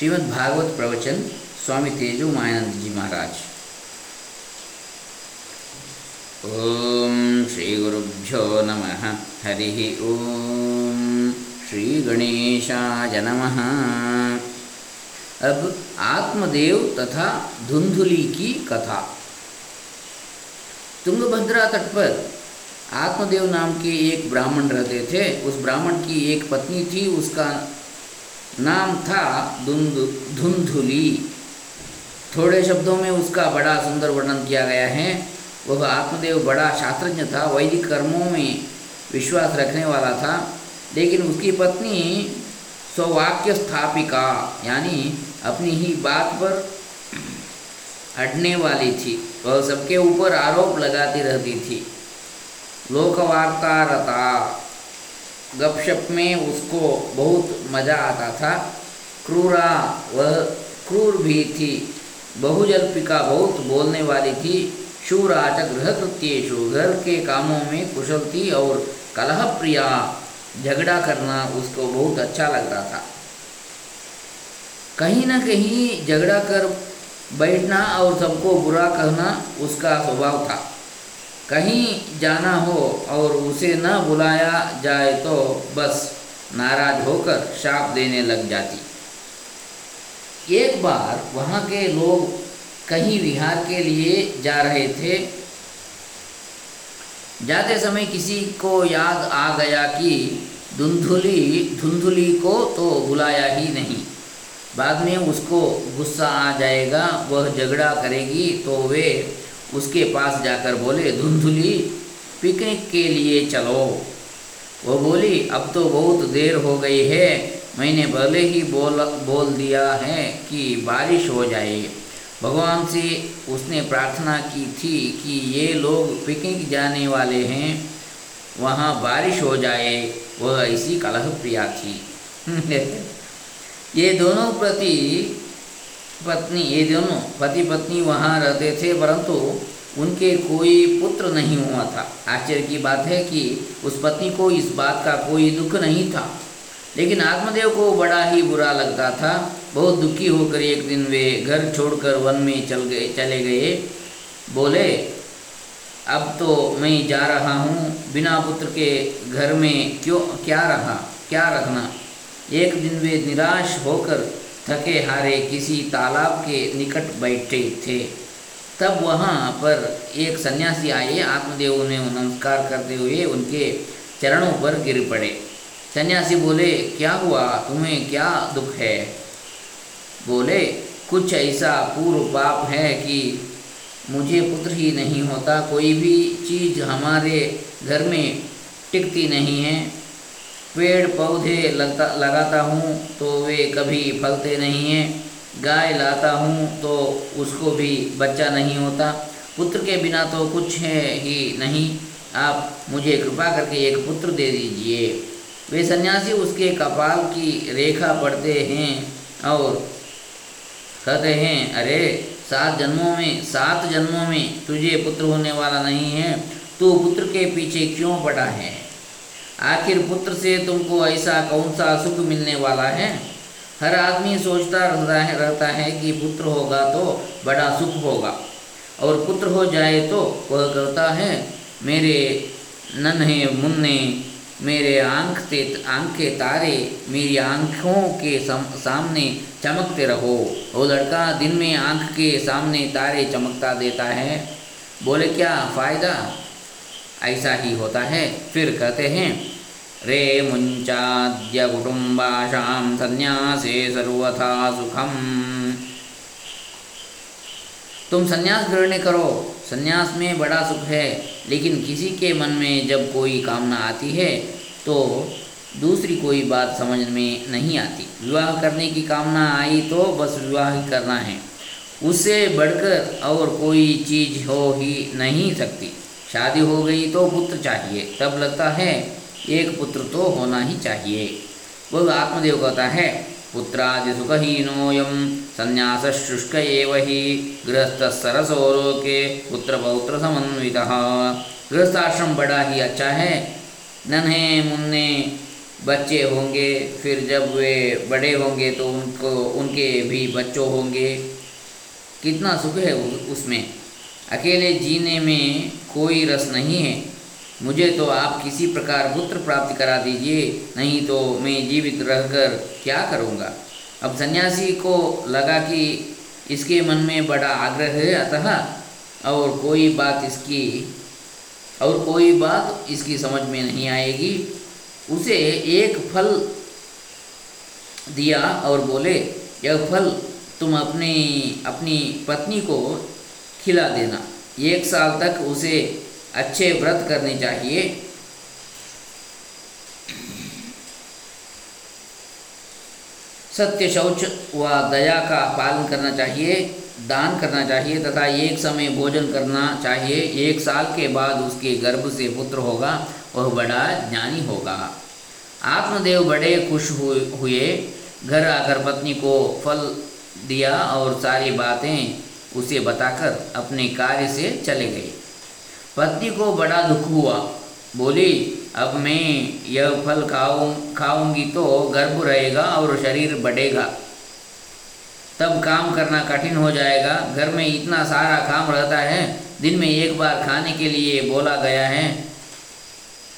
श्रीमद् भागवत प्रवचन, स्वामी तेजो मायानंद जी महाराज। ओम श्री गुरुभ्यो नमः, हरि ओम श्री गणेशाय नमः। अब आत्मदेव तथा धुंधुली की कथा। तुंगभद्रा तट पर आत्मदेव नाम के एक ब्राह्मण रहते थे। उस ब्राह्मण की एक पत्नी थी, उसका नाम था धुंधु, धुंधुली। थोड़े शब्दों में उसका बड़ा सुंदर वर्णन किया गया है। वह आत्मदेव बड़ा शास्त्रज्ञ था, वैदिक कर्मों में विश्वास रखने वाला था। लेकिन उसकी पत्नी स्ववाक्य स्थापिका यानी अपनी ही बात पर अड़ने वाली थी। वह सबके ऊपर आरोप लगाती रहती थी। लोकवार्ता रता गपशप में उसको बहुत मज़ा आता था। क्रूरा वह क्रूर भी थी। बहुजल्पिका बहुत बोलने वाली थी। शूराच गृहकृत्येशु घर के कामों में कुशल थी और कलह प्रिया झगड़ा करना उसको बहुत अच्छा लगता था। कहीं ना कहीं झगड़ा कर बैठना और सबको बुरा कहना उसका स्वभाव था। कहीं जाना हो और उसे न बुलाया जाए तो बस नाराज़ होकर शाप देने लग जाती। एक बार वहाँ के लोग कहीं विहार के लिए जा रहे थे। जाते समय किसी को याद आ गया कि धुंधुली धुंधुली को तो बुलाया ही नहीं। बाद में उसको गुस्सा आ जाएगा, वह झगड़ा करेगी तो वे उसके पास जाकर बोले, धुंधुली, पिकनिक के लिए चलो। वो बोली, अब तो बहुत देर हो गई है। मैंने पहले ही बोल बोल दिया है कि बारिश हो जाए भगवान से उसने प्रार्थना की थी कि ये लोग पिकनिक जाने वाले हैं। वहाँ बारिश हो जाए। वह ऐसी कलह प्रिया थी। ये दोनों प्रति पत्नी, ये दोनों पति पत्नी वहाँ रहते थे, परंतु उनके कोई पुत्र नहीं हुआ था। आश्चर्य की बात है कि उस पत्नी को इस बात का कोई दुख नहीं था। लेकिन आत्मदेव को बड़ा ही बुरा लगता था। बहुत दुखी होकर एक दिन वे घर छोड़कर वन में चल गए, चले गए। बोले, अब तो मैं जा रहा हूँ। बिना पुत्र के घर में क्यों, क्या रहा, क्या रखना? एक दिन वे निराश होकर थके हारे किसी तालाब के निकट बैठे थे। तब वहाँ पर एक सन्यासी आए, आत्मदेव ने नमस्कार करते हुए उनके चरणों पर गिर पड़े। सन्यासी बोले, क्या हुआ? तुम्हें क्या दुख है? बोले, कुछ ऐसा पूर्व पाप है कि मुझे पुत्र ही नहीं होता। कोई भी चीज़ हमारे घर में टिकती नहीं है। पेड़ पौधे लगता, लगाता हूँ तो वे कभी फलते नहीं हैं। गाय लाता हूँ तो उसको भी बच्चा नहीं होता। पुत्र के बिना तो कुछ है ही नहीं। आप मुझे कृपा करके एक पुत्र दे दीजिए। वे सन्यासी उसके कपाल की रेखा पढ़ते हैं और कहते हैं, अरे, सात जन्मों में, सात जन्मों में तुझे पुत्र होने वाला नहीं है। तो पुत्र के पीछे क्यों पड़ा है? आखिर पुत्र से तुमको ऐसा कौन सा सुख मिलने वाला है? हर आदमी सोचता रहता है रहता है कि पुत्र होगा तो बड़ा सुख होगा। और पुत्र हो जाए तो वह कहता है मेरे नन्हे मुन्ने मेरे आँख ते आँख के तारे मेरी आँखों के सम, सामने चमकते रहो। वो लड़का दिन में आँख के सामने तारे चमकता देता है। बोले क्या फ़ायदा? ऐसा ही होता है। फिर कहते हैं, रे मुंचाद्य कुटुंबाशाम संन्यासे सर्वथा सुखम। तुम संन्यास ग्रहण करो। संन्यास में बड़ा सुख है, लेकिन किसी के मन में जब कोई कामना आती है तो दूसरी कोई बात समझ में नहीं आती। विवाह करने की कामना आई तो बस विवाह ही करना है। उससे बढ़कर और कोई चीज़ हो ही नहीं सकती। शादी हो गई तो पुत्र चाहिए। तब लगता है, एक पुत्र तो होना ही चाहिए। वह आत्मदेव कहता है, पुत्रादि सुखहीनोयम संन्यास शुष्क ही, गृहस्थ सरसोलोके पुत्र पौत्र समन्वित। गृहस्थाश्रम बड़ा ही अच्छा है। नन्हे मुन्ने बच्चे होंगे, फिर जब वे बड़े होंगे तो उनको, उनके भी बच्चों होंगे। कितना सुख है उसमें। अकेले जीने में कोई रस नहीं है। मुझे तो आप किसी प्रकार पुत्र प्राप्ति करा दीजिए, नहीं तो मैं जीवित रहकर क्या करूँगा? अब सन्यासी को लगा कि इसके मन में बड़ा आग्रह है अतः, और कोई बात इसकी, और कोई बात इसकी समझ में नहीं आएगी। उसे एक फल दिया और बोले, यह फल तुम अपनी अपनी पत्नी को खिला देना। एक साल तक उसे अच्छे व्रत करने चाहिए। सत्य शौच व दया का पालन करना चाहिए, दान करना चाहिए तथा एक समय भोजन करना चाहिए। एक साल के बाद उसके गर्भ से पुत्र होगा वह बड़ा ज्ञानी होगा। आत्मदेव बड़े खुश हुए। घर आकर पत्नी को फल दिया और सारी बातें उसे बताकर अपने कार्य से चले गए। पत्नी को बड़ा दुख हुआ। बोली, अब मैं यह फल खाऊं, खाऊँगी तो गर्भ रहेगा और शरीर बढ़ेगा। तब काम करना कठिन हो जाएगा। घर में इतना सारा काम रहता है, दिन में एक बार खाने के लिए बोला गया है।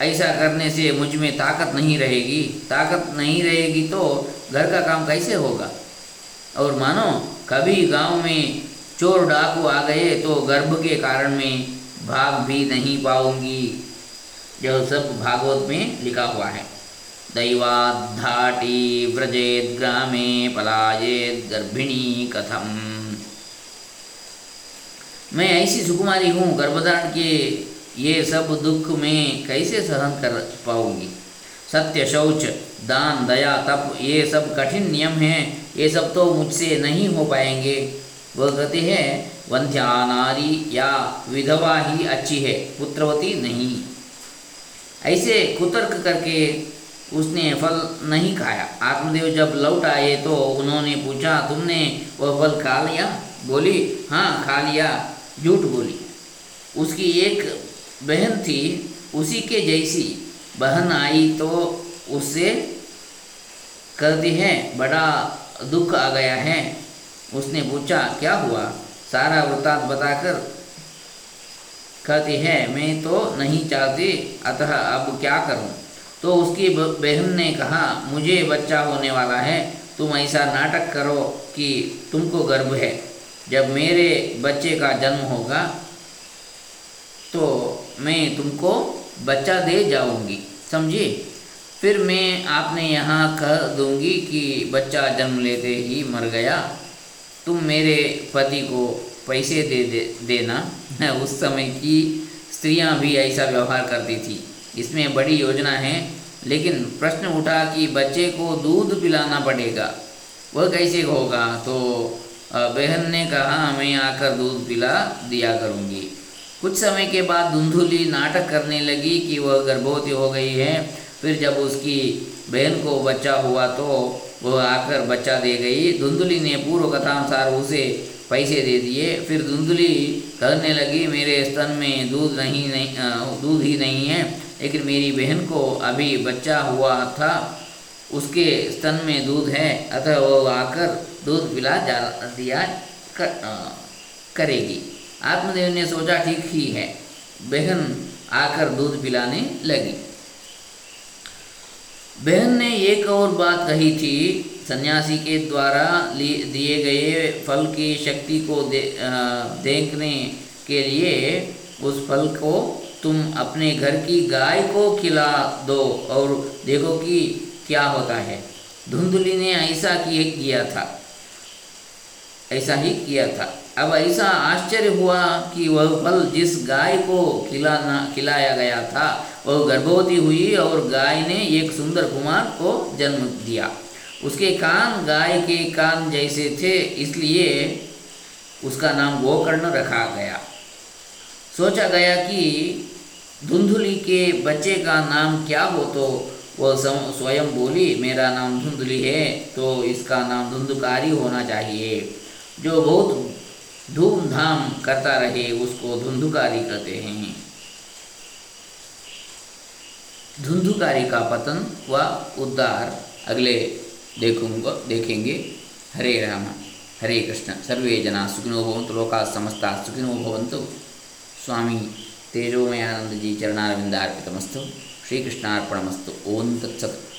ऐसा करने से मुझमें ताकत नहीं रहेगी। ताकत नहीं रहेगी तो घर का काम कैसे होगा? और मानो, कभी गाँव में चोर डाकू आ गए तो गर्भ के कारण में भाग भी नहीं पाऊँगी। यह सब भागवत में लिखा हुआ है। दैवाधाटी व्रजेद ग्रामे पलायेद गर्भिणी कथम। मैं ऐसी सुकुमारी हूँ, गर्भधारण के ये सब दुख में कैसे सहन कर पाऊँगी? सत्य शौच, दान, दया, तप, ये सब कठिन नियम हैं, ये सब तो मुझसे नहीं हो पाएँगे। वह कहते हैं वंध्या नारी या विधवा ही अच्छी है, पुत्रवती नहीं। ऐसे कुतर्क करके उसने फल नहीं खाया। आत्मदेव जब लौट आए तो उन्होंने पूछा, तुमने वह फल खा लिया? बोली हाँ खा लिया, झूठ बोली। उसकी एक बहन थी, उसी के जैसी। बहन आई तो उससे कहती है, बड़ा दुख आ गया है। उसने पूछा, क्या हुआ? सारा वृत्तांत बताकर कहती, है, मैं तो नहीं चाहती। अतः अब क्या करूँ? तो उसकी बहन ने कहा, मुझे बच्चा होने वाला है। तुम ऐसा नाटक करो कि तुमको गर्भ है। जब मेरे बच्चे का जन्म होगा तो मैं तुमको बच्चा दे जाऊँगी। समझी? फिर मैं आपने यहाँ कह दूँगी कि बच्चा जन्म लेते ही मर गया। तुम मेरे पति को पैसे दे दे, देना। उस समय की स्त्रियाँ भी ऐसा व्यवहार करती थी। इसमें बड़ी योजना है, लेकिन प्रश्न उठा कि बच्चे को दूध पिलाना पड़ेगा। वह कैसे होगा? तो बहन ने कहा, मैं आकर दूध पिला दिया करूँगी। कुछ समय के बाद धुंधुली नाटक करने लगी कि वह गर्भवती हो गई है। फिर जब उसकी बहन को बच्चा हुआ तो वह आकर बच्चा दे गई। धुंधुली ने पूर्व कथानुसार उसे पैसे दे दिए। फिर धुंधली कहने लगी मेरे स्तन में दूध नहीं नहीं दूध ही नहीं है लेकिन मेरी बहन को अभी बच्चा हुआ था उसके स्तन में दूध है अतः वो आकर दूध पिला जा दिया कर, आ, करेगी। आत्मदेव ने सोचा ठीक ही है। बहन आकर दूध पिलाने लगी। बहन ने एक और बात कही थी सन्यासी के द्वारा दिए गए फल की शक्ति को दे, देखने के लिए उस फल को तुम अपने घर की गाय को खिला दो और देखो कि क्या होता है। धुंधली ने ऐसा किया था। ऐसा ही किया था। अब ऐसा आश्चर्य हुआ कि वह फल जिस गाय को खिलाना, खिलाया गया था, वह गर्भवती हुई और गाय ने एक सुंदर कुमार को जन्म दिया। उसके कान गाय के कान जैसे थे, इसलिए उसका नाम गोकर्ण रखा गया। सोचा गया कि धुंधुली के बच्चे का नाम क्या हो तो वह स्वयं बोली, मेरा नाम धुंधुली है तो इसका नाम धुंधुकारी होना चाहिए। जो बहुत धूमधाम करता रहे, उसको धुंधुकारी कहते हैं। धुंधुकारी का पतन व उद्धार अगले देखूँगा, देखेंगे। हरे राम, हरे कृष्ण। सर्वे जना सुखिनो भवन्तु, लोका समस्ता सुखिनो भवन्तु। स्वामी तेजोमयानंद जी चरणारविंदार्पितमस्तु। श्रीकृष्णार्पणमस्तु। ओम तत्सत।